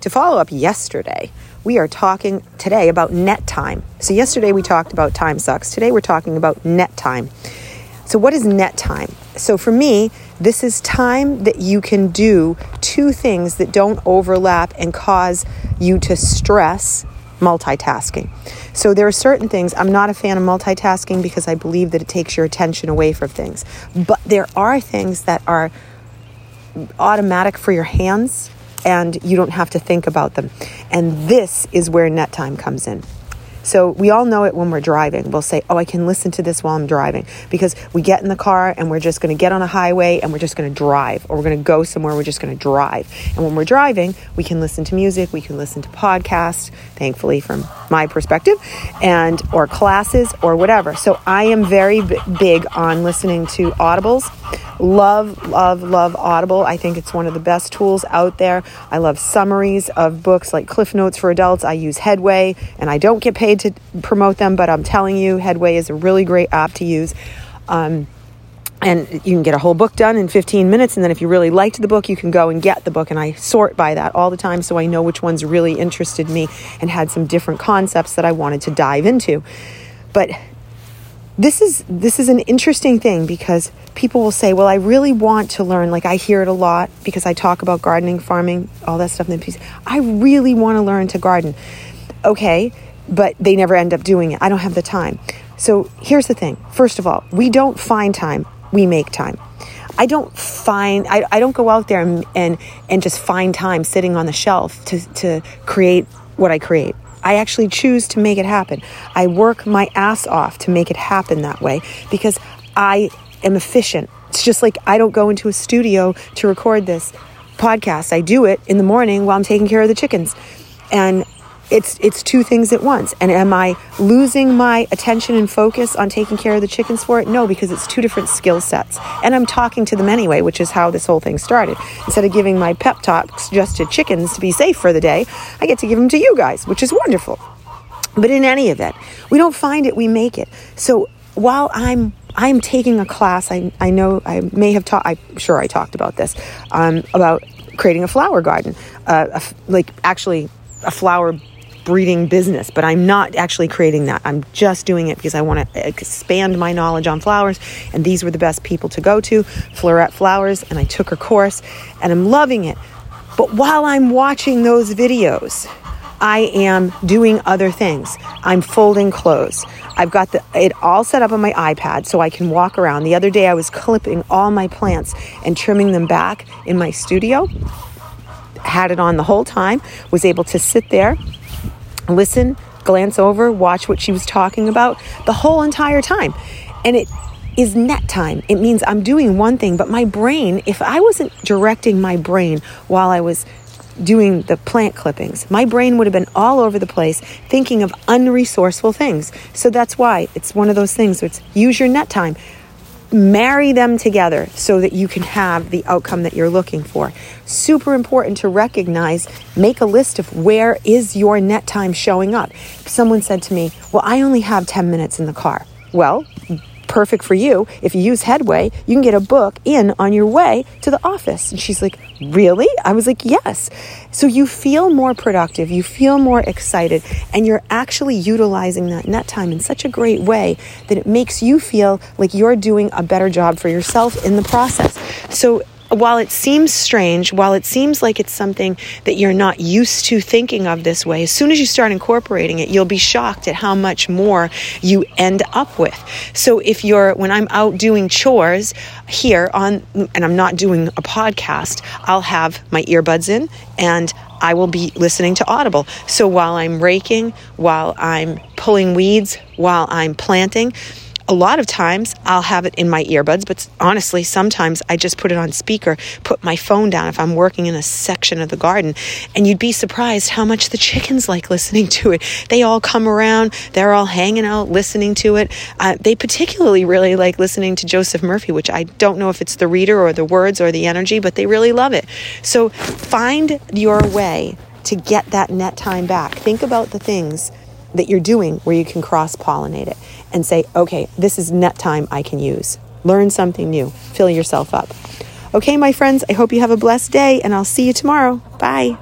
to follow up yesterday, we are talking today about net time. So, yesterday we talked about time sucks. Today we're talking about net time. So, what is net time? So, for me, this is time that you can do two things that don't overlap and cause you to stress multitasking. So, there are certain things, I'm not a fan of multitasking because I believe that it takes your attention away from things. But there are things that are automatic for your hands and you don't have to think about them. And this is where net time comes in. So we all know it when we're driving. We'll say, "Oh, I can listen to this while I'm driving," because we get in the car and we're just going to get on a highway and we're just going to drive, or we're going to go somewhere. We're just going to drive. And when we're driving, we can listen to music, we can listen to podcasts. Thankfully, from my perspective, and or classes or whatever. So I am very b- big on listening to audibles. Love, love, love Audible. I think it's one of the best tools out there. I love summaries of books like Cliff Notes for Adults. I use Headway, and I don't get paid to promote them, but I'm telling you, Headway is a really great app to use. Um, and you can get a whole book done in 15 minutes and then if you really liked the book you can go and get the book and i sort by that all the time so i know which ones really interested me and had some different concepts that i wanted to dive into but this is this is an interesting thing because people will say well i really want to learn like i hear it a lot because i talk about gardening farming all that stuff in the piece. I really want to learn to garden. Okay but they never end up doing it. I don't have the time. So here's the thing. First of all we don't find time. We make time. I don't find I, I don't go out there and, and and just find time sitting on the shelf to, to create what I create. I actually choose to make it happen. I work my ass off to make it happen that way because I am efficient. It's just like I don't go into a studio to record this podcast. I do it in the morning while I'm taking care of the chickens. And it's it's two things at once. And am i losing my attention and focus on taking care of the chickens for it? No because it's two different skill sets. And i'm talking to them anyway which is how this whole thing started. Instead of giving my pep talks just to chickens to be safe for the day i get to give them to you guys which is wonderful. But in any event we don't find it we make it. So while i'm i'm taking a class i, I know i may have taught i'm sure i talked about this um, about creating a flower garden uh, like actually a flower breeding business, but I'm not actually creating that. I'm just doing it because I want to expand my knowledge on flowers. And these were the best people to go to, Floret Flowers, and I took her course and I'm loving it. But while I'm watching those videos, I am doing other things. I'm folding clothes. I've got the, it all set up on my iPad so I can walk around. The other day I was clipping all my plants and trimming them back in my studio. Had it on the whole time, was able to sit there listen, glance over, watch what she was talking about the whole entire time. And it is net time. It means I'm doing one thing, but my brain, if I wasn't directing my brain while I was doing the plant clippings, my brain would have been all over the place thinking of unresourceful things. So that's why it's one of those things. It's use your net time marry them together so that you can have the outcome that you're looking for. Super important to recognize, make a list of where is your net time showing up. Someone said to me, Well, I only have 10 minutes in the car. Well, perfect for you. If you use Headway, you can get a book in on your way to the office. And she's like, Really? I was like, Yes. So you feel more productive, you feel more excited, and you're actually utilizing that net time in such a great way that it makes you feel like you're doing a better job for yourself in the process. So while it seems strange, while it seems like it's something that you're not used to thinking of this way, as soon as you start incorporating it, you'll be shocked at how much more you end up with. So if you're, when I'm out doing chores here on, and I'm not doing a podcast, I'll have my earbuds in and I will be listening to Audible. So while I'm raking, while I'm pulling weeds, while I'm planting, a lot of times I'll have it in my earbuds, but honestly, sometimes I just put it on speaker, put my phone down if I'm working in a section of the garden, and you'd be surprised how much the chickens like listening to it. They all come around, they're all hanging out listening to it. Uh, they particularly really like listening to Joseph Murphy, which I don't know if it's the reader or the words or the energy, but they really love it. So find your way to get that net time back. Think about the things that you're doing where you can cross pollinate it and say, okay, this is net time I can use. Learn something new, fill yourself up. Okay, my friends, I hope you have a blessed day and I'll see you tomorrow. Bye.